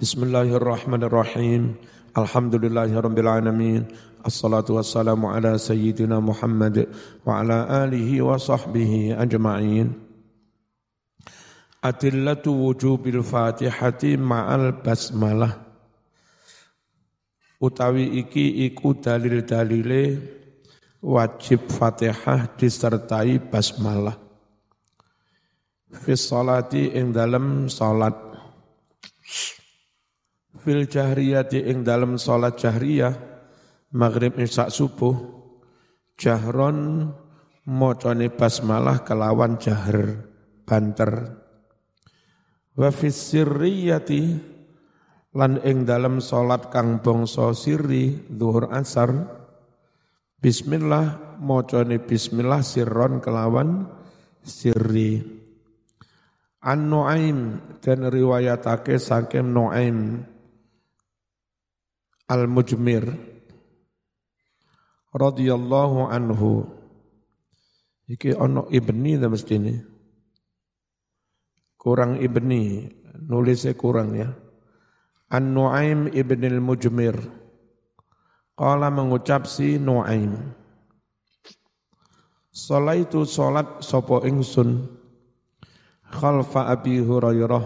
Bismillahirrahmanirrahim. Alhamdulillahirabbil alamin. Assalatu wassalamu ala sayyidina Muhammad wa ala alihi wa sahbihi ajma'in. Adillatu wujubil Fatihati ma'al basmalah. Utawi iki iku dalil-dalile wajib Fatihah disertai basmalah. Fis salati ing dalam salat fil jahriyati ing dalam salat jahriyah maghrib isya subuh jahron mocone basmalah kelawan jahr banter. Wa fis sirriyati lan ing dalam salat kang bangsa sirri zuhur asar bismillah mocone bismillah sirron kelawan sirri. An Nuaim dan riwayatake saking Nuaim Al-Mujmir radhiyallahu anhu. Iki ono ibni ta mesti ini? Kurang ibni nulisnya kurang ya. An-Nu'aim ibn al-Mujmir Qala mengucap si Nu'aim Salaitu salat sopo ingsun khalfa Abi Hurairah.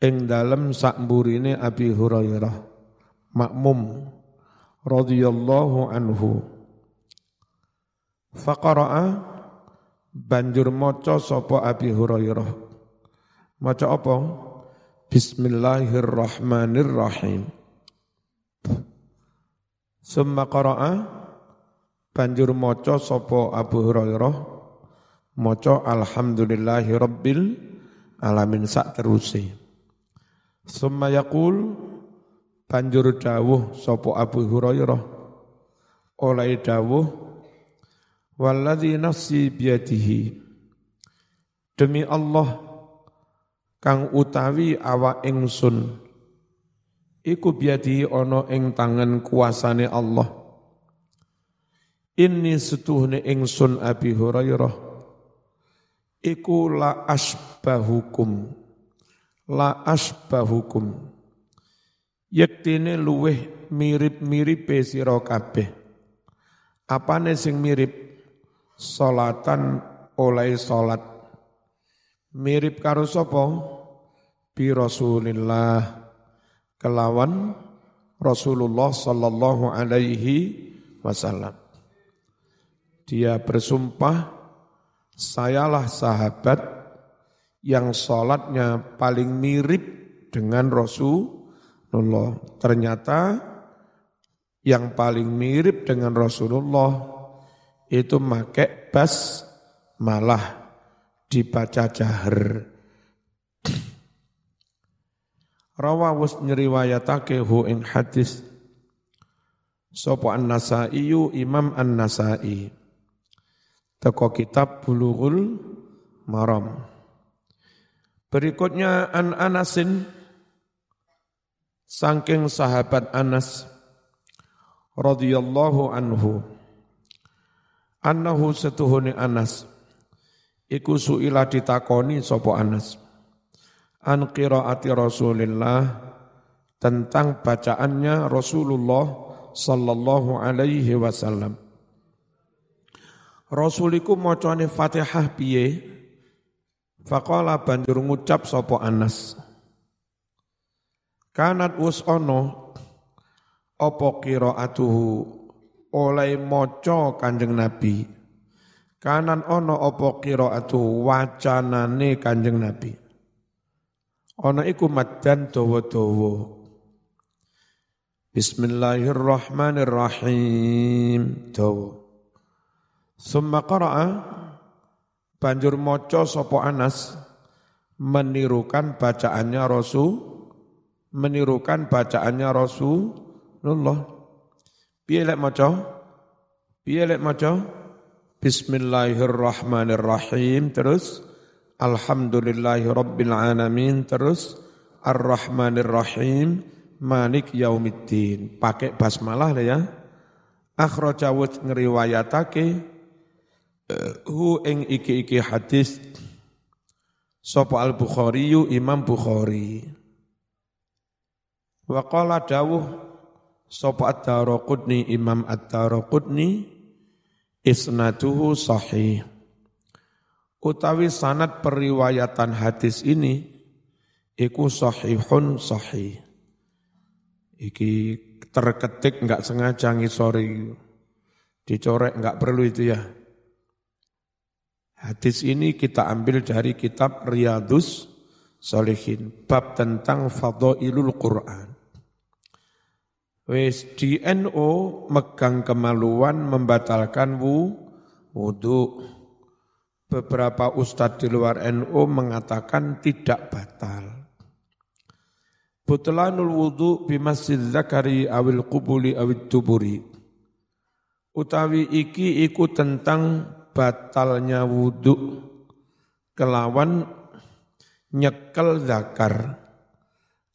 Ing dalem sakmburine Abi Hurairah makmum radhiyallahu anhu. Faqara'a banjur maca sapa Abi Hurairah. Maca apa? Bismillahirrahmanirrahim. Summa qara'a banjur maca sapa Abu Hurairah. Maca alhamdulillahi rabbil alamin sak teruse Summa yaqul banjur dawuh sapa Abu Hurairah. Oleh dawuh walladzi nafsi biyadihi. Demi Allah kang utawi awak ingsun iku biadi ana ing tangan kuasane Allah. Inni setuhne ingsun Abi Hurairah iku la asbahukum la asbahukum yektine luweh mirip-miripe sira kabeh. Apane sing mirip? Salatan oleh salat. Mirip karo sapa? Bi Rasulillah. Kelawan Rasulullah sallallahu alaihi wasallam. Dia bersumpah sayalah sahabat yang salatnya paling mirip dengan Rasul Allah. Ternyata yang paling mirip dengan Rasulullah itu make bas malah dibaca jahar. Rawawus nyeriwayatake hu ing hadis Sopo an-Nasai Imam an-Nasai Teko kitab Bulughul Maram Berikutnya an Anasin Sangking sahabat Anas radhiyallahu anhu annahu setuhuni Anas iku suila ditakoni sapa Anas an qiraati Rasulillah tentang bacaannya Rasulullah sallallahu alaihi wasallam. Rasuliku macane Fatihah piye? Faqala banjur ngucap sapa Anas Kanat wus ono apa qiraatuhu oleh maca Kanjeng Nabi. Kanan ono apa qiraatuhu wacanane Kanjeng Nabi. Ono iku maddan dawa-dawa. Bismillahirrahmanirrahim. Dawa. Summa qara'a banjur maca sapa Anas menirukan bacaannya Rasul menirukan bacaannya Rasulullah. Piye lek maca? Piye lek maca? Bismillahirrahmanirrahim. Terus Alhamdulillahi Rabbil Alamin. Terus Ar-Rahmanirrahim. Malik Yaumiddin. Pakai basmalah ya. Akhraja ngriwayatake eh, hu ing iki-iki hadis. Sapa Al-Bukhari Imam Bukhari Wa qala dawuh sapa ad-Daraqutni Imam ad-Daraqutni isnaduhu sahih. Utawi sanad periwayatan hadis ini iku sahihun sahih. Iki terketik enggak sengaja ngisori. Dicorek enggak perlu itu ya. Hadis ini kita ambil dari kitab Riyadus Solihin, bab tentang fadailul Quran. Wes di NO megang kemaluan membatalkan wu, wudhu. Beberapa ustadz di luar NO mengatakan tidak batal. Butlanul wudhu bimasjid zakari awil kubuli awil tuburi. Utawi iki iku tentang batalnya wudhu kelawan nyekel zakar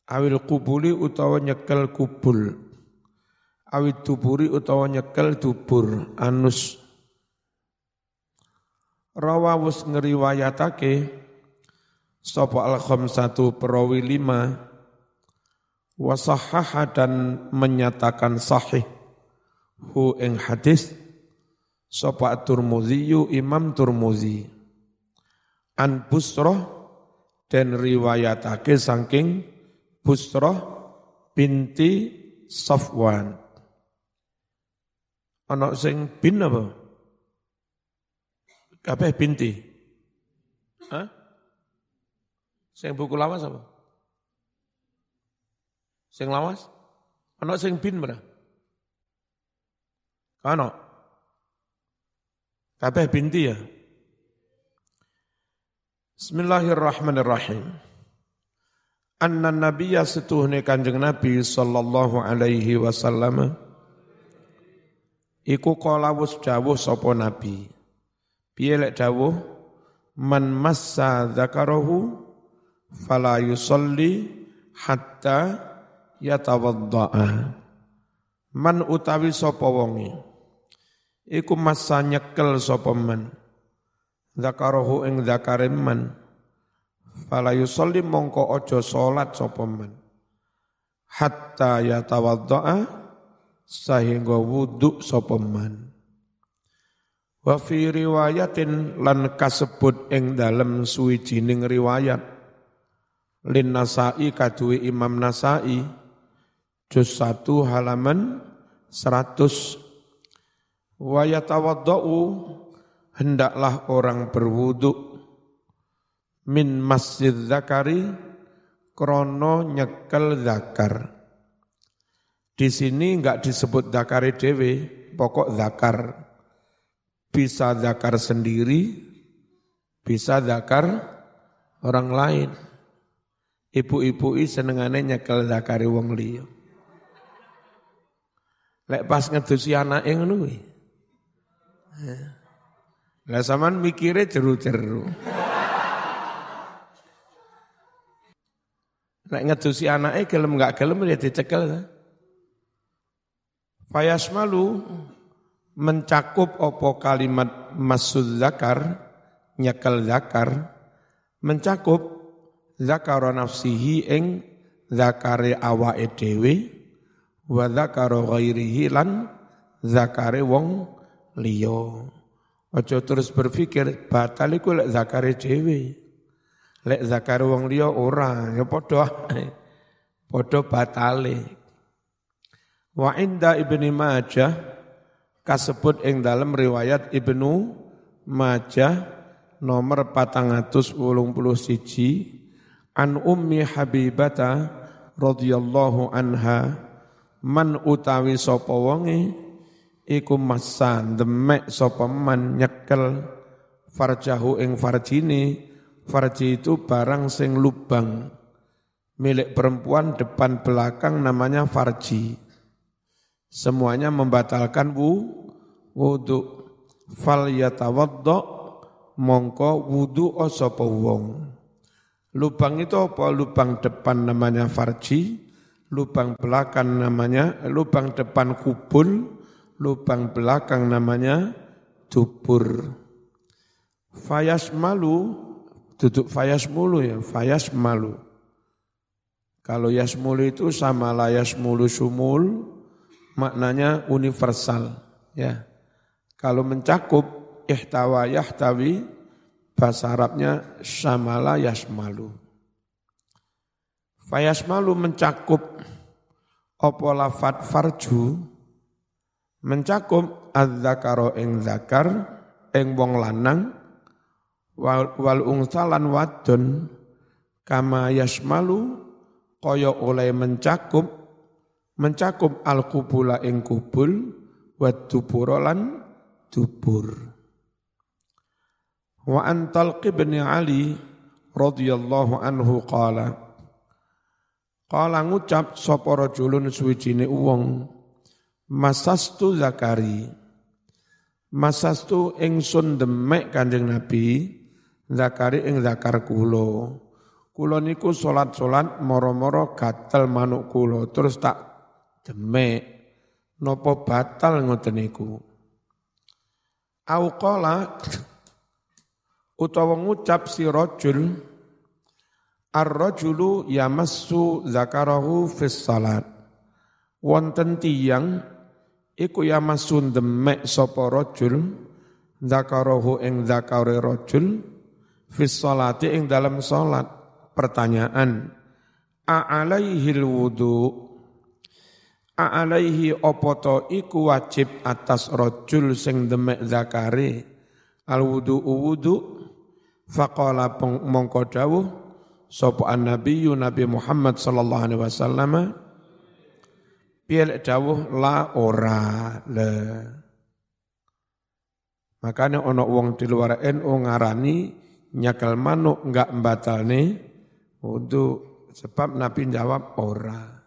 awil kubuli utawa nyekel kubul awit tuburi utawa nyekel dubur anus. Rawawus ngeriwayatake sapa al satu perawi lima wasahaha dan menyatakan sahih hu ing hadis sapa Turmuzi Imam Turmuzi. An Busroh dan riwayatake saking Busroh binti Safwan Ana sing bin apa? Kabeh binti. Hah? Sing buku lawas apa? Sing lawas? Ana sing bin berah? Ana. Kabeh binti ya. Bismillahirrahmanirrahim. Anna nabiyya setuhne kanjeng Nabi sallallahu alaihi wasallam Iku kolawus dawuh sapa nabi. Piye lek dawuh? Man massa dzakarahu fala yusalli hatta yatawaddaa. Man utawi sapa wonge? Iku massa nyekel sapa man. Dzakarahu ing dzakare man. Fala yusalli mongko aja salat sapa man. Hatta yatawaddaa sehingga wudhu sopeman. Wa fi riwayatin lan kasebut ing dalem suwijining riwayat. Lin Nasai kaduwe Imam Nasai juz 1 halaman 100 wa yatawaddau hendaklah orang berwudu. Min masjid zakari krono nyekel zakar di sini enggak disebut zakari dewe, pokok zakar. Bisa zakar sendiri, bisa zakar orang lain. Ibu-ibu i senengane nyekel zakari wong liya. Lek pas ngedusi anake ngono kuwi. Lah sampean mikire jeru-jeru. Lek ngedusi anake gelem enggak gelem ya dicekel. Fayasmalu mencakup opo kalimat masud zakar, nyakal zakar, mencakup zakaro nafsihi ing zakare awa edewe, wa zakaro ghairihi lan zakare wong liyo. Ojo terus berpikir batal iku lek zakare dhewe. Lek zakare wong liya ora, ya padha padha batale. Wa inda Ibni Majah kasebut ing dalam riwayat Ibnu Majah nomor 481 an Ummi Habibata radhiyallahu anha man utawi sapa wonge iku masan demek sapa man nyekel farjahu ing farjini farji itu barang sing lubang milik perempuan depan belakang namanya farji Semuanya membatalkan wu, wudu. Fal yatawaddo mongko wudu sapa wong. Lubang itu apa? Lubang depan namanya farji, lubang belakang namanya, lubang depan kubul, lubang belakang namanya dubur. Fayas malu, duduk fayas mulu ya, fayas malu. Kalau yasmulu itu sama la yasmulu sumul, maknanya universal. Ya. Kalau mencakup ihtawa yahtawi, bahasa Arabnya samala yasmalu. Fayasmalu mencakup opo lafat farju, mencakup adzakaro ing zakar, ing wong lanang, wal, wal ungsalan wadon, kama yasmalu kaya oleh mencakup mencakup al kubula ing kubul wa duburolan dubur. Wa antal ibn Ali radhiyallahu anhu qala qala ngucap sapa rajulun suwijine wong masastu zakari masastu ingsun demek kanjeng Nabi zakari ing zakar kula. Kulo niku salat-salat moro-moro gatel manuk kulo terus tak demek nopo batal ngoten niku. Au utawa ngucap si rajul ar-rajulu yamassu zakarahu fis salat. Wonten tiyang iku yamassun demek sapa rajul zakarahu ing zakare rajul fis salati ing dalam salat pertanyaan a'alaihil wudu a'alaihi opoto iku wajib atas rojul sing demek zakari. Al wudu. Wudu faqala mongko dawuh sapa annabiyyu nabi Muhammad sallallahu alaihi wasallam? Piye dawuh la ora le. Makanya ono wong di luar NU ngarani nyakal manuk enggak nih untuk sebab Nabi jawab ora.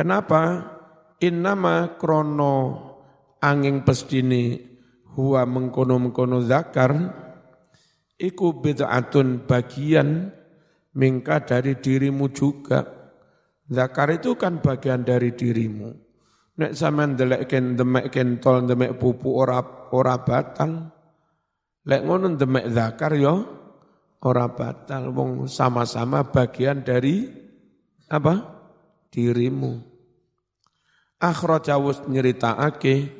Ya. Kenapa? Innama krono angin pestini huwa mengkono-mengkono zakar iku bid'atun bagian mingka dari dirimu juga. Zakar itu kan bagian dari dirimu. Nek sampean ken demek kentol demek pupu ora ora batal. Lek ngono demek zakar yo ora batal wong sama-sama bagian dari apa? dirimu. Akhrajawus nyeritakake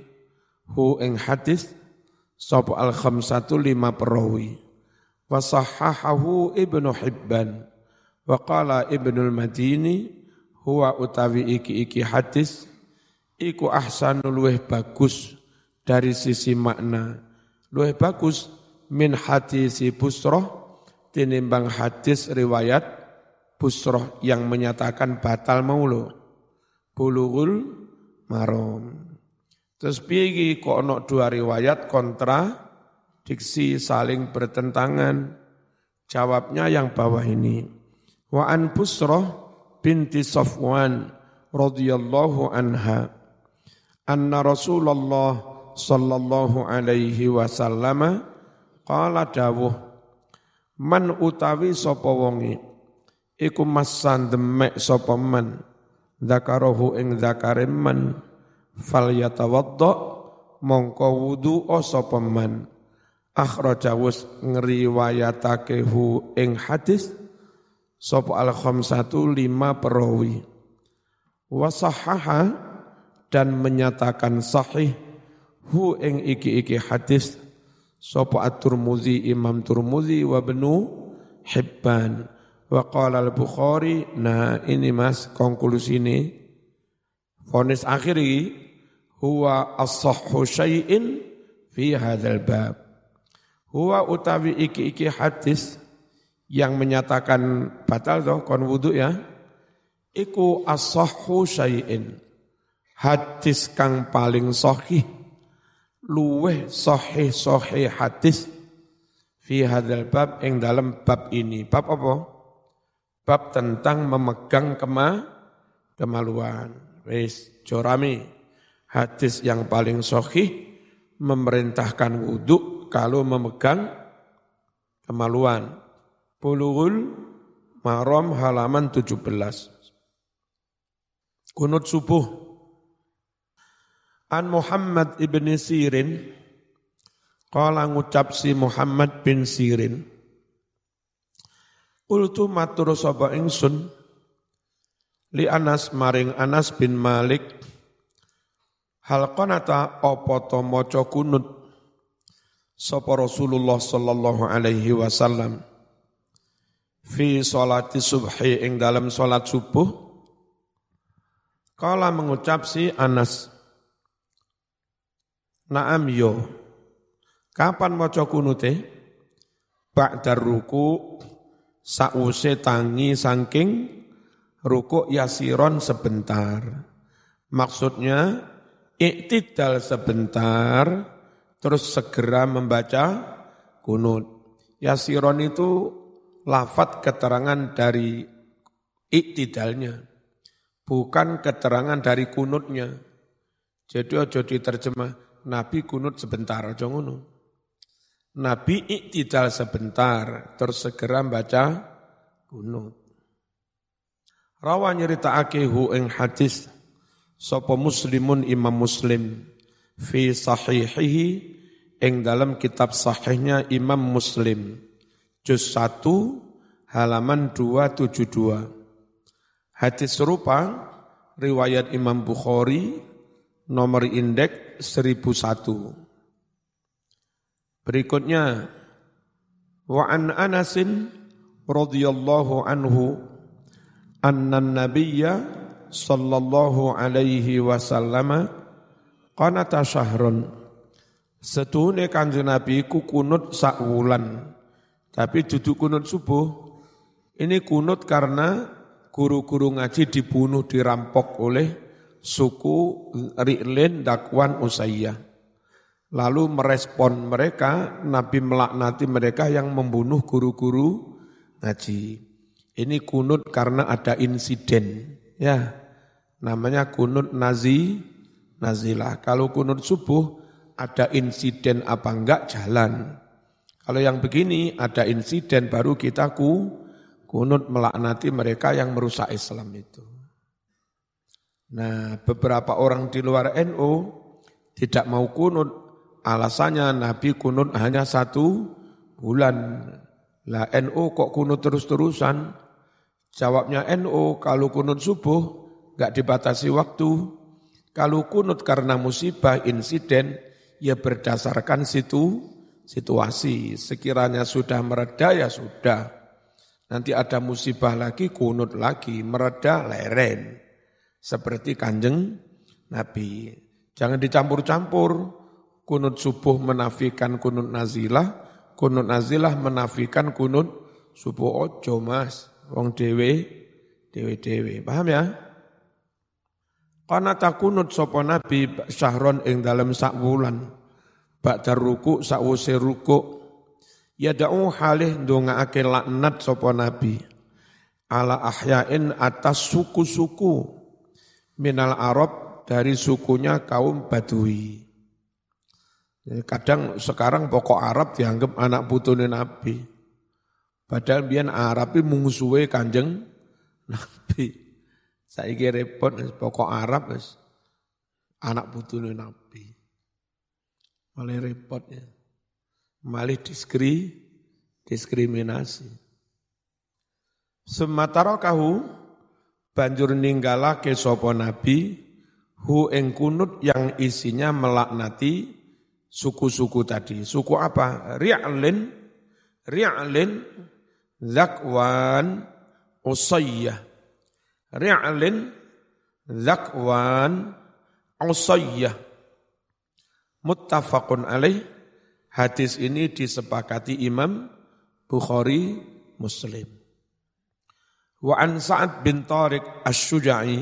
hu ing hadis sapa al khamsatu lima perawi. Wa sahahahu ibnu hibban. Wa qala ibnu madini huwa utawi iki-iki hadis iku ahsanul luweh bagus dari sisi makna. Luweh bagus min hadisi busroh tinimbang hadis riwayat Busroh yang menyatakan batal maulu. Bulughul marom. Terus piye kok ono dua riwayat kontra diksi saling bertentangan. Jawabnya yang bawah ini. Wa an Busroh binti Safwan radhiyallahu anha anna Rasulullah sallallahu alaihi wasallam qala dawuh Man utawi sapa wonge iku masan demek sapa man zakarahu ing zakare man fal yatawadda mongko wudu sapa man. Akhraja wus ngriwayatake hu ing hadis sapa al khamsatu lima perawi. Wasahaha dan menyatakan sahih hu ing iki-iki hadis Sopo at-Turmuzi Imam Turmuzi wa Ibnu Hibban wa qala al-Bukhari nah ini Mas konklusi ini. Fonis akhiri huwa as-sahhu syai'in fi hadzal bab. Huwa utawi iki-iki hadis yang menyatakan batal toh kon wudu ya. Iku as-sahhu syai'in. Hadis kang paling sahih. Luweh sahih sahih hadis fi hadzal bab ing dalam bab ini. Bab apa? Bab tentang memegang kema kemaluan. Wis jorami hadis yang paling sahih memerintahkan wudhu kalau memegang kemaluan. Bulughul Maram halaman 17. Kunut subuh An Muhammad ibn Sirin, Kala ngucap si Muhammad bin Sirin. Qultu matur sapa ingsun li Anas maring Anas bin Malik hal qanata apa to maca kunut sapa Rasulullah sallallahu alaihi wasallam fi salati subhi ing dalam salat subuh. Kala mengucap si Anas Naam yo. Kapan maca kunute? Ba'dar ruku sause tangi saking rukuk yasiron sebentar maksudnya iktidal sebentar terus segera membaca kunut yasiron itu lafat keterangan dari iktidalnya, bukan keterangan dari kunutnya. Jadi ojo diterjemah Nabi kunut sebentar ojo ngono. Nabi iktidal sebentar terus segera baca kunut. Rawa nyeritaake hu ing hadis sapa muslimun imam muslim fi sahihihi ing dalam kitab sahihnya imam muslim juz 1 halaman 272. Hadis serupa riwayat Imam Bukhari nomor indeks 1001. Berikutnya wa an Anasin radhiyallahu anhu anna nabiyya sallallahu alaihi wasallam qanata syahrun Setuhune kanjeng Nabi ku kunut sak wulan tapi duduk kunut subuh, ini kunut karena guru-guru ngaji dibunuh, dirampok oleh suku Ri'lin Dakwan Usayyah. Lalu merespon mereka, Nabi melaknati mereka yang membunuh guru-guru ngaji. Ini kunut karena ada insiden, ya. Namanya kunut nazi, nazilah. Kalau kunut subuh ada insiden apa enggak jalan. Kalau yang begini ada insiden baru kita ku kunut melaknati mereka yang merusak Islam itu. Nah, beberapa orang di luar NU tidak mau kunut, alasannya Nabi kunut hanya satu bulan. Lah NU kok kunut terus-terusan? Jawabnya NU kalau kunut subuh nggak dibatasi waktu. Kalau kunut karena musibah insiden ya berdasarkan situ situasi. Sekiranya sudah mereda ya sudah. Nanti ada musibah lagi, kunut lagi, mereda, leren. Seperti kanjeng Nabi. Jangan dicampur-campur. Kunut subuh menafikan kunut nazilah, kunut nazilah menafikan kunut subuh ojo mas. Wong dewe, dewe-dewe. Paham ya? Karena tak kunut sopo Nabi syahron ing dalam sak bulan Ba'da ruku sakwuse ruku ya da'u halih ndongaake laknat sapa nabi ala ahyain atas suku-suku minal Arab dari sukunya kaum Badui. Kadang sekarang pokok Arab dianggap anak putune Nabi. Padahal biar Arab itu mungsuhe kanjeng Nabi. Saiki repot pokok Arab anak putune Nabi. Malah repot ya. Malah diskri, diskriminasi. Sematara kahu banjur ninggalake sopo nabi hu ing kunut yang isinya melaknati suku-suku tadi. Suku apa? Ri'lin, Ri'lin, Zakwan, Usayyah. Ri'lin, Zakwan, Usayyah. Muttafaqun alaih, hadis ini disepakati Imam Bukhari Muslim. Wa an Sa'ad bin Tariq Asy-Syuja'i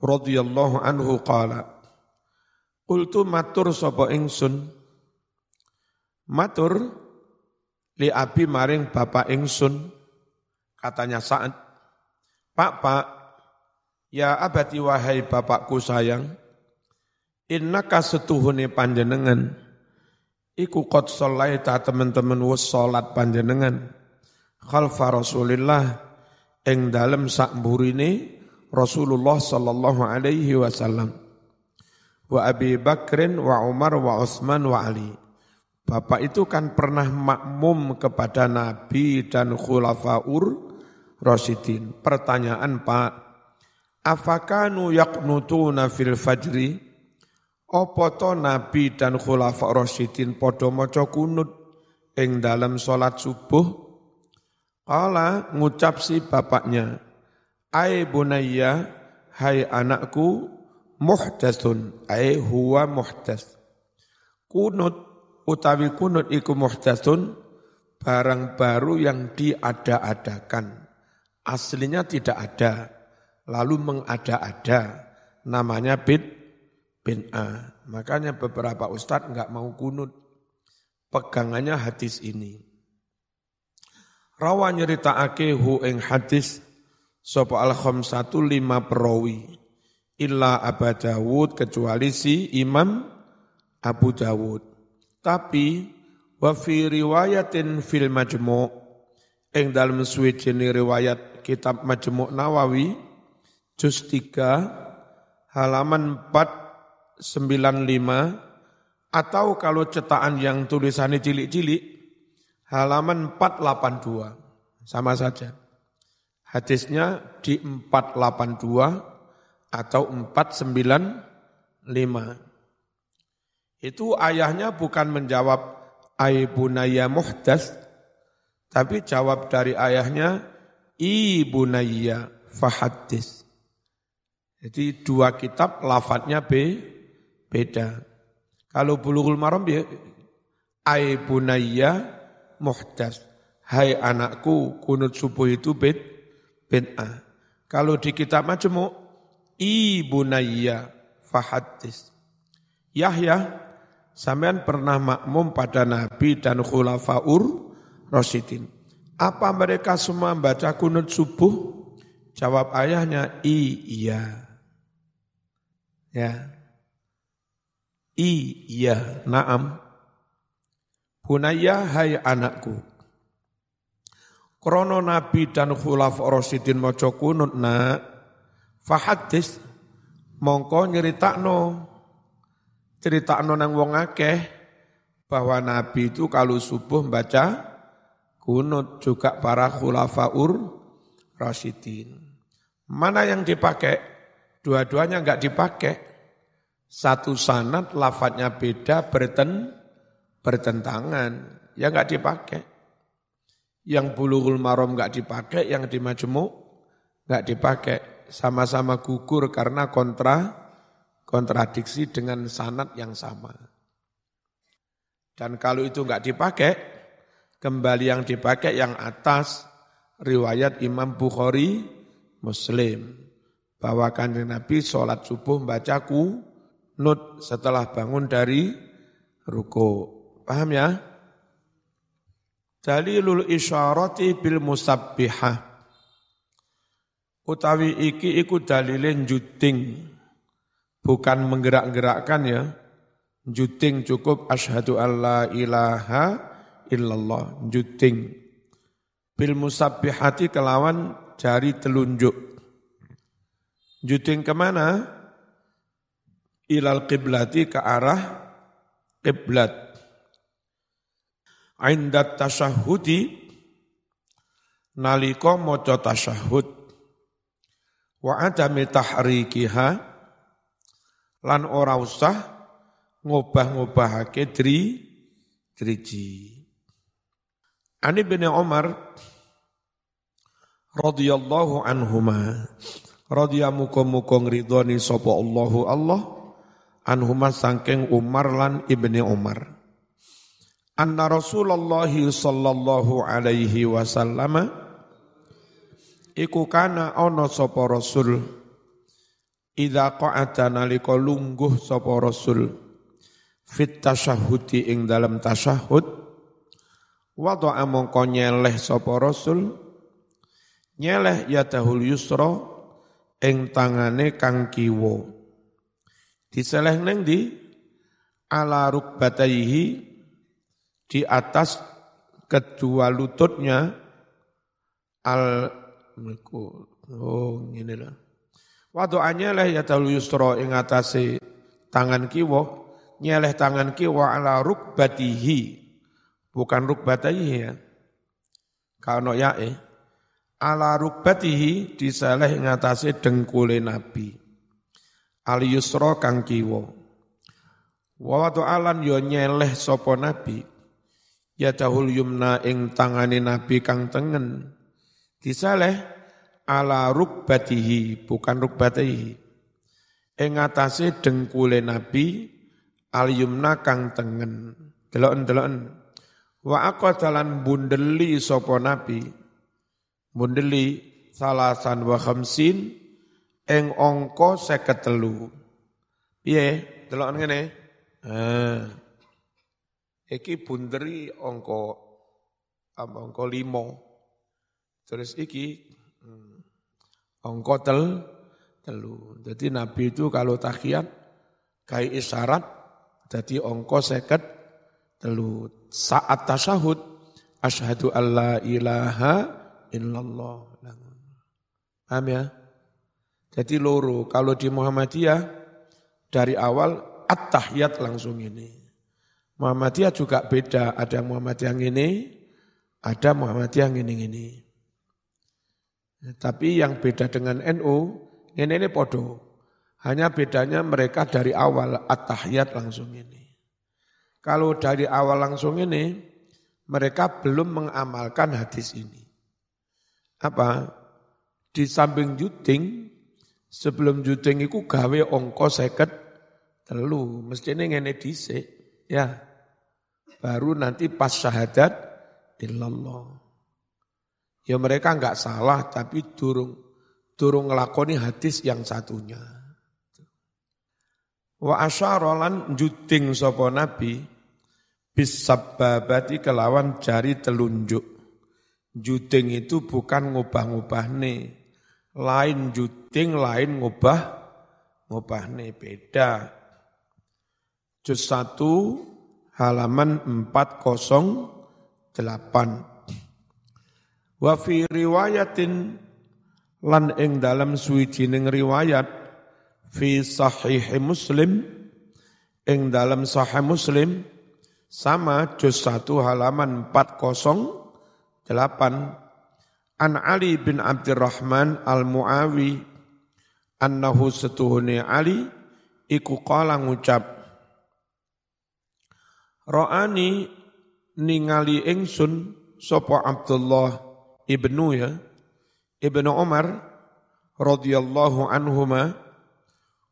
radhiyallahu anhu qala Qultu matur sapa ingsun? Matur li abi maring bapak ingsun katanya Sa'ad. Pak Pak ya abati wahai bapakku sayang Innaka setuhune panjenengan. Iku qad sholaita teman-teman wis salat panjenengan. Khalfa Rasulillah ing dalem sak burine Rasulullah sallallahu alaihi wasallam wa Abi Bakrin wa Umar wa Utsman wa Ali Bapak itu kan pernah makmum kepada Nabi dan khulafaur Rasidin. Pertanyaan Pak, afakanu yaknutuna fil fajri? Apa to Nabi dan khulafa Rasidin padha maca kunut ing dalam salat subuh? Kala ngucap si bapaknya, Ai bunayya, hai anakku, muhdasun, ai huwa muhdas. Kunut utawi kunut iku muhdasun, barang baru yang diada-adakan. Aslinya tidak ada, lalu mengada-ada. Namanya bid bin A. Makanya beberapa ustadz nggak mau kunut. Pegangannya hadis ini. Rawa nyerita hu ing hadis sopo al satu lima perawi illa Abu Dawud kecuali si Imam Abu Dawud. Tapi wa fi riwayatin fil majmu' ing dalam suwijine riwayat kitab Majmu' Nawawi juz 3 halaman 495 atau kalau cetakan yang tulisannya cilik-cilik halaman 482 sama saja. Hadisnya di 482 atau 495. Itu ayahnya bukan menjawab Aibunaya muhdas, tapi jawab dari ayahnya ibunayya fahadis. Jadi dua kitab lafadznya be, beda. Kalau bulughul maram ya ai bunayya muhdas. Hai anakku, kunut subuh itu bid bid'ah. Kalau di kitab majmu' ibunayya fahadis. Yahya, sampean pernah makmum pada Nabi dan khulafaur Rasidin. Apa mereka semua membaca kunut subuh? Jawab ayahnya, iya. Ya. Iya, naam. Bunaya hai anakku. Krono Nabi dan khulaf Rasidin moco kunut na fahadis mongko nyeritakno ceritakno nang wong akeh bahwa Nabi itu kalau subuh baca kunut juga para khulafaur rasidin. Mana yang dipakai? Dua-duanya enggak dipakai. Satu sanat lafadznya beda berten, bertentangan. Ya enggak dipakai. Yang bulughul marom enggak dipakai, yang di majmu enggak dipakai. Sama-sama gugur karena kontra kontradiksi dengan sanat yang sama. Dan kalau itu enggak dipakai, kembali yang dipakai yang atas riwayat Imam Bukhari Muslim bahwa kanjeng Nabi sholat subuh baca nut setelah bangun dari ruko. Paham ya? Dalilul isyarati bil musabbihah. Utawi iki iku dalilin juting. Bukan menggerak-gerakkan ya. Juting cukup asyhadu alla ilaha illallah. Juting bil musabbihati kelawan jari telunjuk. Juting ke mana? Ilal kiblati ke arah kiblat indat tasyahudi naliko moco tasyahud wa adami tahrikiha lan ora usah ngubah-ngubahake dri driji. Ani bin Umar radhiyallahu anhuma radhiya muga-muga ngridhani sapa Allahu Allah anhuma sangking Umar lan Ibni Umar anna Rasulullah sallallahu alaihi wasallam iku kana ana sapa Rasul. Idza qa'ata nalika lungguh sapa Rasul. Fit tasyahudi ing dalam tasyahud Wada'a mongko nyeleh sapa Rasul. Nyeleh yadahul yusra ing tangane kang kiwa. Diseleh neng di ala rukbataihi di atas kedua lututnya. Al oh ngene lho. Wadu'a nyeleh yadahul yusra ing atase tangan kiwa nyeleh tangan kiwa ala rukbatihi. Bukan rukbatai ya. Kalau ya eh, ala rukbatihi disaleh ngatasi dengkule nabi. Al yusra kang kiwa. Wa alan yo nyeleh sapa nabi. Ya dahul yumna ing tangane nabi kang tengen disaleh ala rukbatihi bukan rukbatihi ing ngatasi dengkule nabi al yumna kang tengen delok-deloken wa aqadalan bundeli sapa nabi mundeli salasan wa khamsin eng seket telu. Piye? Delok ngene. Ah. Iki bunderi ongko apa ongko limo. Terus iki hmm, ongko tel telu. Jadi Nabi itu kalau tahiyat kai isyarat jadi ongko seket telu. Saat tasyahud asyhadu alla ilaha illallah. Paham ya? Jadi loro, kalau di Muhammadiyah dari awal at-tahiyat langsung ini. Muhammadiyah juga beda, ada Muhammadiyah yang ini, ada Muhammadiyah yang ini-ini. Tapi yang beda dengan NU, ini ini podo. Hanya bedanya mereka dari awal at-tahiyat langsung ini. Kalau dari awal langsung ini, mereka belum mengamalkan hadis ini. Apa? Di samping juting sebelum juting itu gawe ongko seket telu. Mestinya ngene dhisik ya. Baru nanti pas syahadat illallah ya mereka enggak salah tapi durung durung ngelakoni hadis yang satunya wa asyarolan juting sapa nabi bisababati kelawan jari telunjuk Juting itu bukan ngubah-ngubah nih. Lain juting, lain ngubah, ngubah nih. Beda. Juz 1 halaman 408. Wa fi riwayatin lan ing dalam suwijining riwayat fi sahih Muslim ing dalam sahih Muslim sama juz 1 halaman 40 Delapan, An Ali bin Abdurrahman al-Muawi annahu setuhuni Ali iku qala ngucap Ra'ani ningali ingsun sapa Abdullah ibnu ya ibnu Umar radhiyallahu anhuma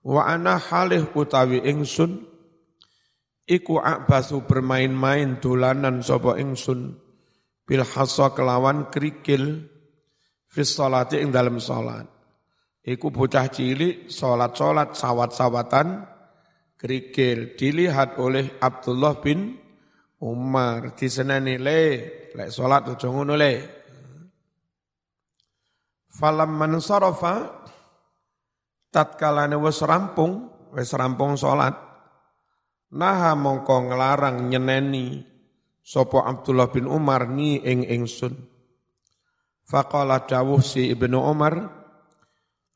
wa ana halih utawi ingsun iku akbasu bermain-main dolanan sapa ingsun bil hasa kelawan kerikil fis salati ing dalam salat. Iku bocah cilik salat-salat sawat-sawatan kerikil dilihat oleh Abdullah bin Umar diseneni le lek salat aja ngono le. Falam man sarafa tatkalane wis rampung wis rampung salat naha mongko nglarang nyeneni Sopo Abdullah bin Umar ni ing ingsun. Faqala dawuh si Ibnu Umar,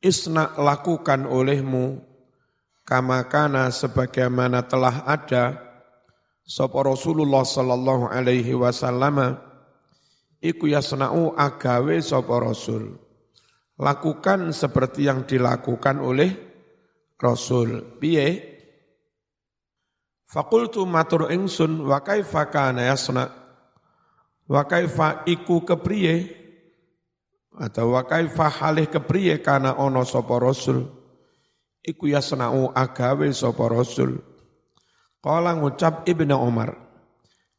isna lakukan olehmu kama kana sebagaimana telah ada sapa Rasulullah sallallahu alaihi wasallam iku yasna'u agawe sapa Rasul. Lakukan seperti yang dilakukan oleh Rasul. Piye? Fakultu matur ingsun wa kaifa kana yasna? Wa kaifa iku kepriye? Atau wa kaifa halih kepriye kana ono sapa rasul? Iku yasna'u agawe sapa rasul. Kala ngucap Ibnu Umar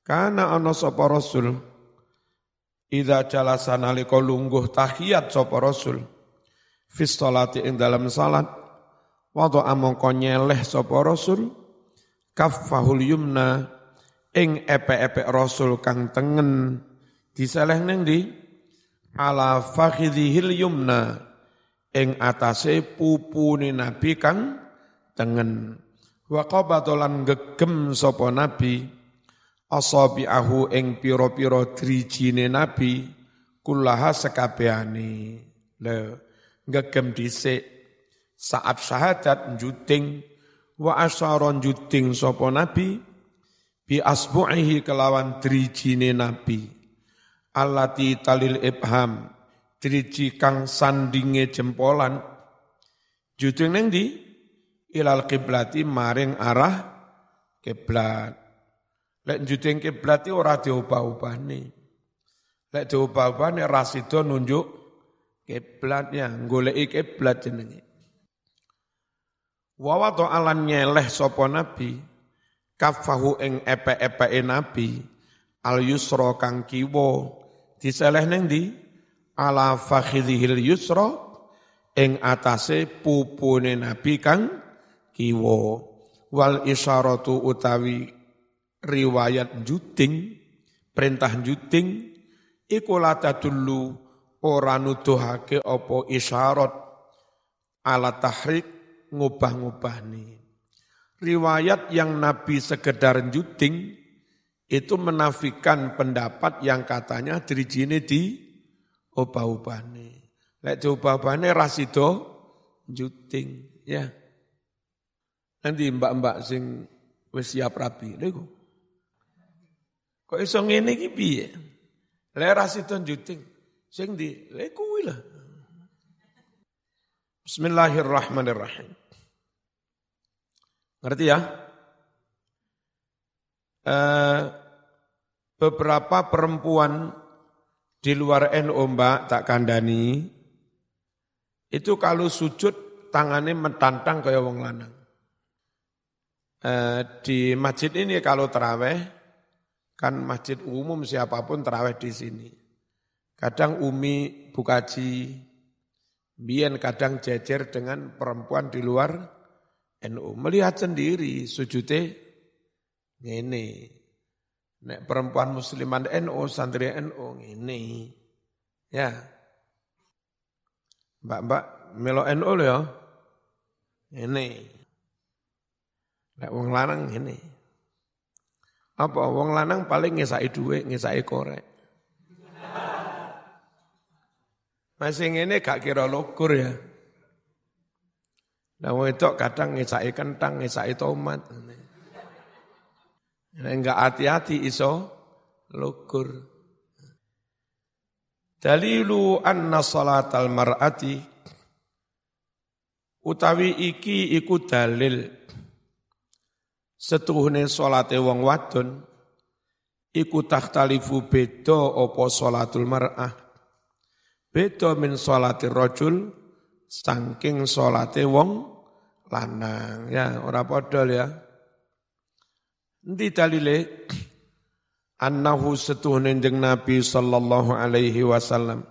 kana ono sapa rasul Idza jalasa nalika lungguh tahiyat sapa rasul fi sholati ing dalam salat wa mongko nyeleh sapa rasul kaffahul yumna ing epe-epe rasul kang tengen diseleh neng di ala fakhidhil yumna ing atase pupune nabi kang tengen. Wa qabatolan gegem sapa nabi asabi'ahu ing pira-pira drijine nabi kullaha sekabehane le gegem dhisik. Saat syahadat juting wa asyaron juting sopo nabi bi asbu'ihi kelawan drijine nabi. Allati talil ibham driji kang sandinge jempolan. Judeng neng di ilal kiblati maring arah kiblat lek judeng kiblat ora diubah-ubahne lek diubah-ubahne rasido nunjuk kiblatnya goleki kiblat jenenge. Wa to alan nyeleh sapa nabi kafahu ing epe-epeke nabi al yusra kang kiwa. Diseleh ning di ala fakhidhil yusra ing atase pupune nabi kang kiwa. Wal isyaratu utawi riwayat juting perintah juting iku dulu ora nuduhake apa isyarat ala tahrik ngubah-ngubahni riwayat yang Nabi sekedar juting itu menafikan pendapat yang katanya dirijine di ubah-ubahne. Lek ubah-ubahne rasido juting ya. Nanti mbak-mbak sing wis siap rapi lho. Kok iso ngene iki piye? Lek rasido juting sing di lek kuwi lah. Bismillahirrahmanirrahim. Ngerti ya? Eh, beberapa perempuan di luar NU mbak tak kandani, itu kalau sujud tangannya mentantang kayak wong lanang. Eh, di masjid ini kalau teraweh, kan masjid umum siapa pun teraweh di sini. Kadang Umi Bukaji, Bian kadang jejer dengan perempuan di luar NU melihat sendiri sujudnya ini. Nek perempuan musliman NU, santri NU ini. Ya. Mbak-mbak melo NU loh ya. Ini. Nek wong lanang ini. Apa wong lanang paling ngesai duit, ngesai korek. Masih ini gak kira lokur ya. Nah itu kadang ngesai kentang, ngesai tomat. Nah, enggak hati-hati iso lukur. Dalilu anna salatal mar'ati utawi iki iku dalil setuhune salate wong wadon iku takhtalifu beda apa salatul mar'ah. Beda min salatir rajul saking salate wong lanang. Ya ora padha ya. Nanti dalile? Annahu setuhne jeng Nabi sallallahu alaihi wasallam.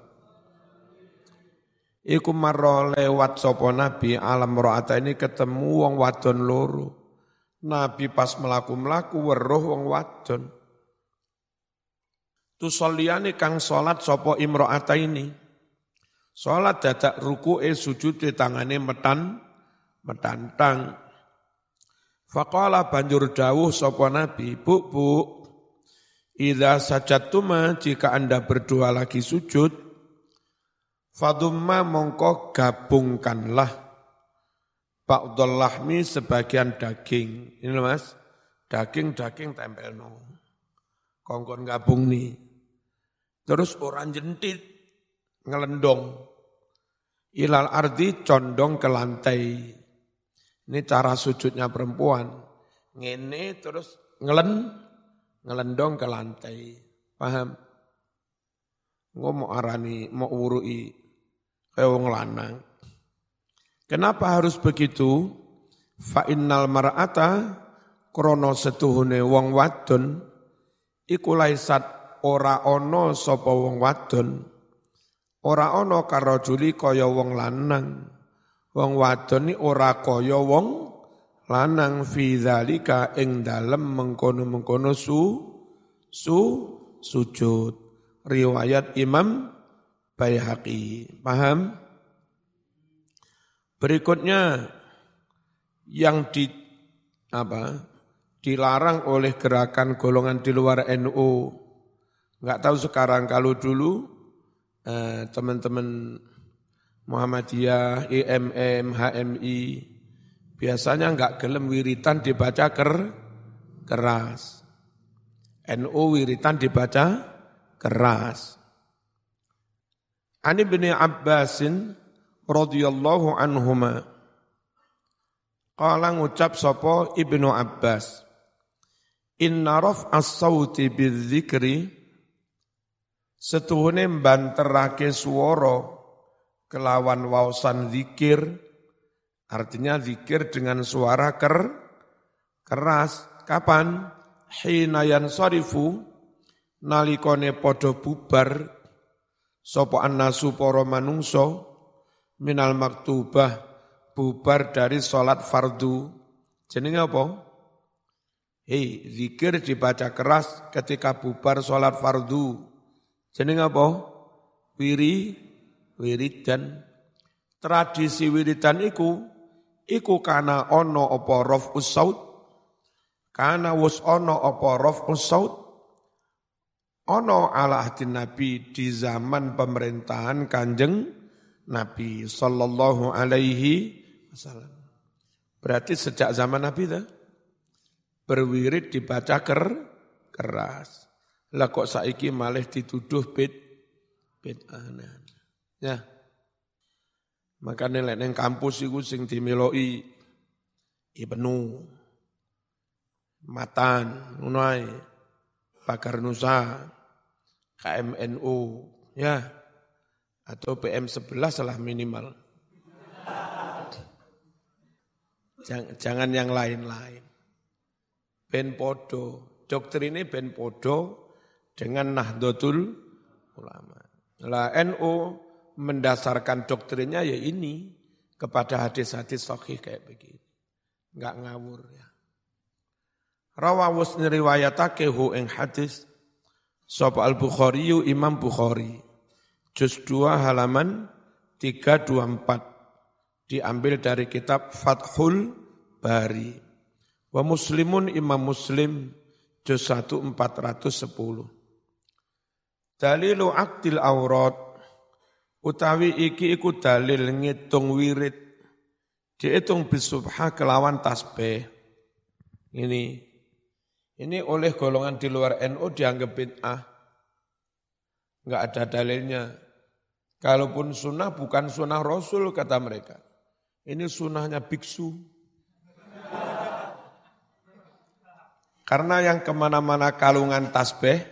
Iku marra lewat sapa Nabi alam ro'ata ini ketemu wong wadon loro Nabi pas melaku-melaku weruh wong wadon. Tusoliane kang salat sapa imro'ata ini Sholat dadak ruku sujud di tangane metan, metantang. Faqala banjur dawuh sapa Nabi, Bu, Bu, Idza sajatuma jika Anda berdua lagi sujud, fadumma mongko gabungkanlah ba'dul lahmi sebagian daging. Ini loh Mas, daging-daging tempel no. Kongkon gabung nih. Terus orang jentit, ngelendong. Ilal ardi condong ke lantai. Ini cara sujudnya perempuan. Ngene terus ngelen, ngelendong ke lantai. Paham? Ngomong arani, mau urui, kayak wong lanang. Kenapa harus begitu? Fa innal mar'ata krono setuhune wong wadon iku laisat ora ono sapa wong wadon Ora ana karajuli kaya wong lanang. Wong wadon ora kaya wong lanang fi dzalika ing dalem mengkono-mengkono su su sujud. Riwayat Imam Baihaqi. Paham? Berikutnya yang di apa? dilarang oleh gerakan golongan di luar NU. Enggak tahu sekarang kalau dulu Eh, teman-teman Muhammadiyah, IMM, HMI, biasanya enggak gelem wiritan dibaca ker, keras. NU wiritan dibaca keras. Ani bin Abbasin radhiyallahu anhuma. Qala ngucap sapa Ibnu Abbas. Inna raf as-sauti bidzikri setuhune banterake swara kelawan waosan zikir artinya zikir dengan suara ker keras kapan hina yansarifu nalikone padha bubar sapa annasu para manungso minal maktubah bubar dari salat fardu. Jenenge apa? Hei, zikir dibaca keras ketika bubar salat fardu. Jenenge apa? Wiri, wiridan. Tradisi wiridan iku, iku kana ono apa rof usaud, kana wus ono apa rof usaud, ono ala ahdi Nabi di zaman pemerintahan Kanjeng Nabi sallallahu alaihi wasallam. Berarti sejak zaman Nabi itu berwirid dibaca ker, keras. Lah kok saiki malah dituduh bid bid'ah. Ya. Makanya lek kampus iku sing dimiloi Ibnu Matan, ngono Pakar Nusa, KMNU, ya, atau PM11 lah minimal. Jangan, jangan yang lain-lain. Ben podo, doktrinnya ben podo dengan Nahdlatul Ulama. Lah NU mendasarkan doktrinnya ya ini kepada hadis-hadis sahih kayak begini. Enggak ngawur ya. Rawawus niriwayatake hu ing hadis sapa Al-Bukhari Imam Bukhari juz 2 halaman 324 diambil dari kitab Fathul Bari. Wa Muslimun Imam Muslim juz 1 410 Dalilu aktil aurat utawi iki iku dalil ngitung wirid. Dihitung bisubha kelawan tasbih. Ini ini oleh golongan di luar NU dianggap bid'ah. Enggak ada dalilnya. Kalaupun sunnah bukan sunnah Rasul kata mereka. Ini sunnahnya biksu. Karena yang ke mana-mana kalungan tasbih,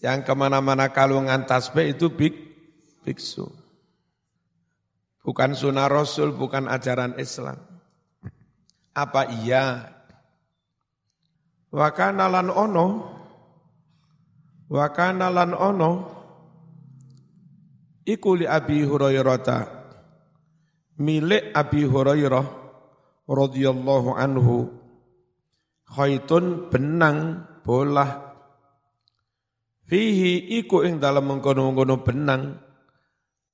yang ke mana-mana kalungan tasbih itu bik, biksu. Bukan sunnah Rasul, bukan ajaran Islam. Apa iya Wa kana lan ono wa kana lan ono iku li Abi Hurairah milik Abi Hurairah radhiyallahu anhu. Khaitun benang bolah. Fihi iku ing dalam mengkono-mengkono benang.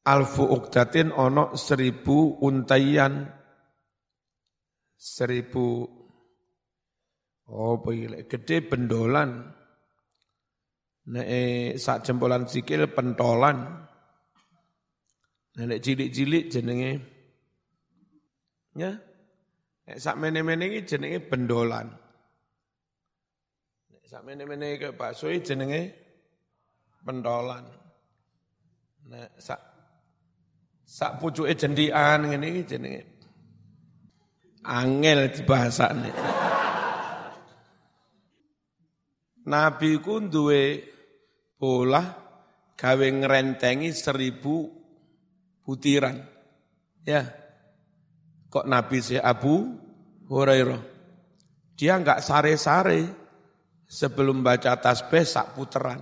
Alfu ukdatin ono seribu untayan seribu. Oh, pilih gede bendolan. Nek sak jempolan sikil pentolan. Nek cilik-cilik jenenge ya. Nek sak mene-mene iki jenenge bendolan. Nek sak mene-mene ke bakso jenenge pentolan. Nek sak sak pucuke jendian ngene iki jenenge angel dibahasane. Nabi ku duwe bola gawe ngerentengi seribu butiran. Ya. Kok Nabi si Abu Hurairah. Dia enggak sare-sare sebelum baca tasbih sak puteran.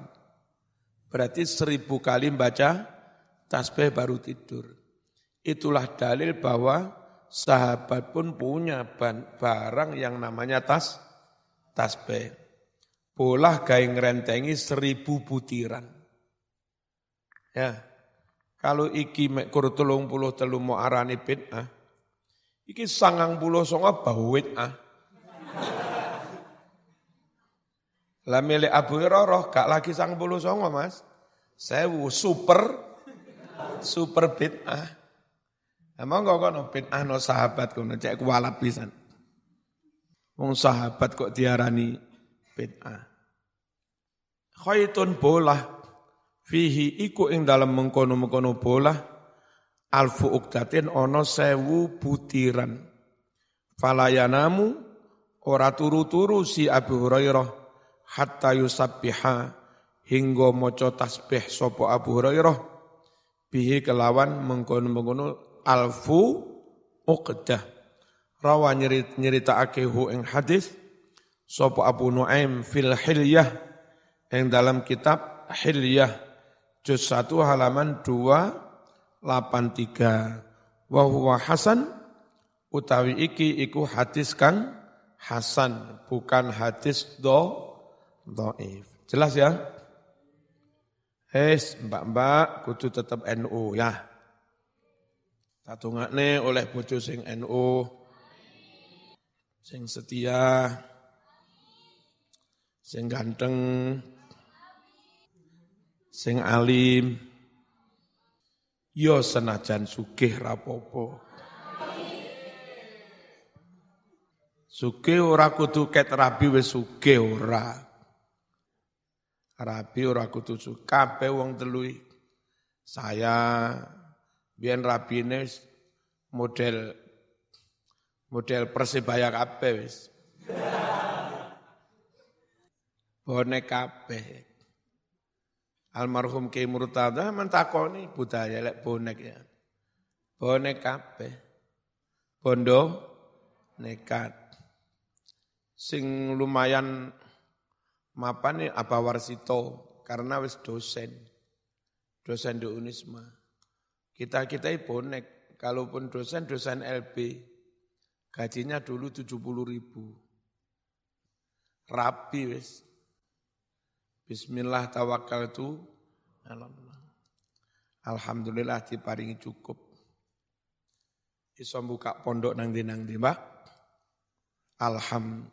Berarti seribu kali baca tasbih baru tidur. Itulah dalil bahwa sahabat pun punya barang yang namanya tas tasbih bolah gawe ngrentengi seribu butiran. Ya, kalau iki mek puluh telu mau arani bid'ah, iki sangang puluh songo bawit ah. Lah milik Abu Hurairah gak lagi sang puluh songo mas. Sewu super, super bid'ah. Emang kok kono bid'ah no sahabat kono cek kualat pisan. Wong sahabat kok diarani bid'ah. Khaitun bolah fihi iku ing dalam mengkono-mengkono bola alfu ukdatin ono sewu butiran. Falayanamu ora turu-turu si Abu Hurairah hatta yusabbiha hingga maca tasbih sapa Abu Hurairah bihi kelawan mengkono-mengkono alfu uqdah rawa nyerit nyeritakake hu ing hadis sapa Abu Nuaim fil Hilyah yang dalam kitab Hilyah juz 1 halaman 283 wa huwa hasan utawi iki iku hadis kang hasan bukan hadis do dhaif jelas ya? Hes, mbak-mbak kudu tetap NU ya. Tatungakne oleh bojo sing NU, sing setia, sing ganteng, sing alim. Yo senajan sugih rapopo sugih ora kudu ket rabi wis sugih ora. Rabi ora kudu kabeh wong telui saya biyen rabine model model persebaya kabeh wis. Bonek kabeh Almarhum Ki Murtada mentakoni budaya lek bonek ya. Bonek kabeh. Bondo nekat. Sing lumayan mapan nih apa Warsito karena wis dosen. Dosen di Unisma. Kita-kita bonek. Kalaupun dosen, dosen LB. Gajinya dulu 70 ribu. Rapi wis. Bismillah tawakal itu Alhamdulillah diparingi cukup. Iso buka pondok nang di nang di mbak. Alhamdulillah.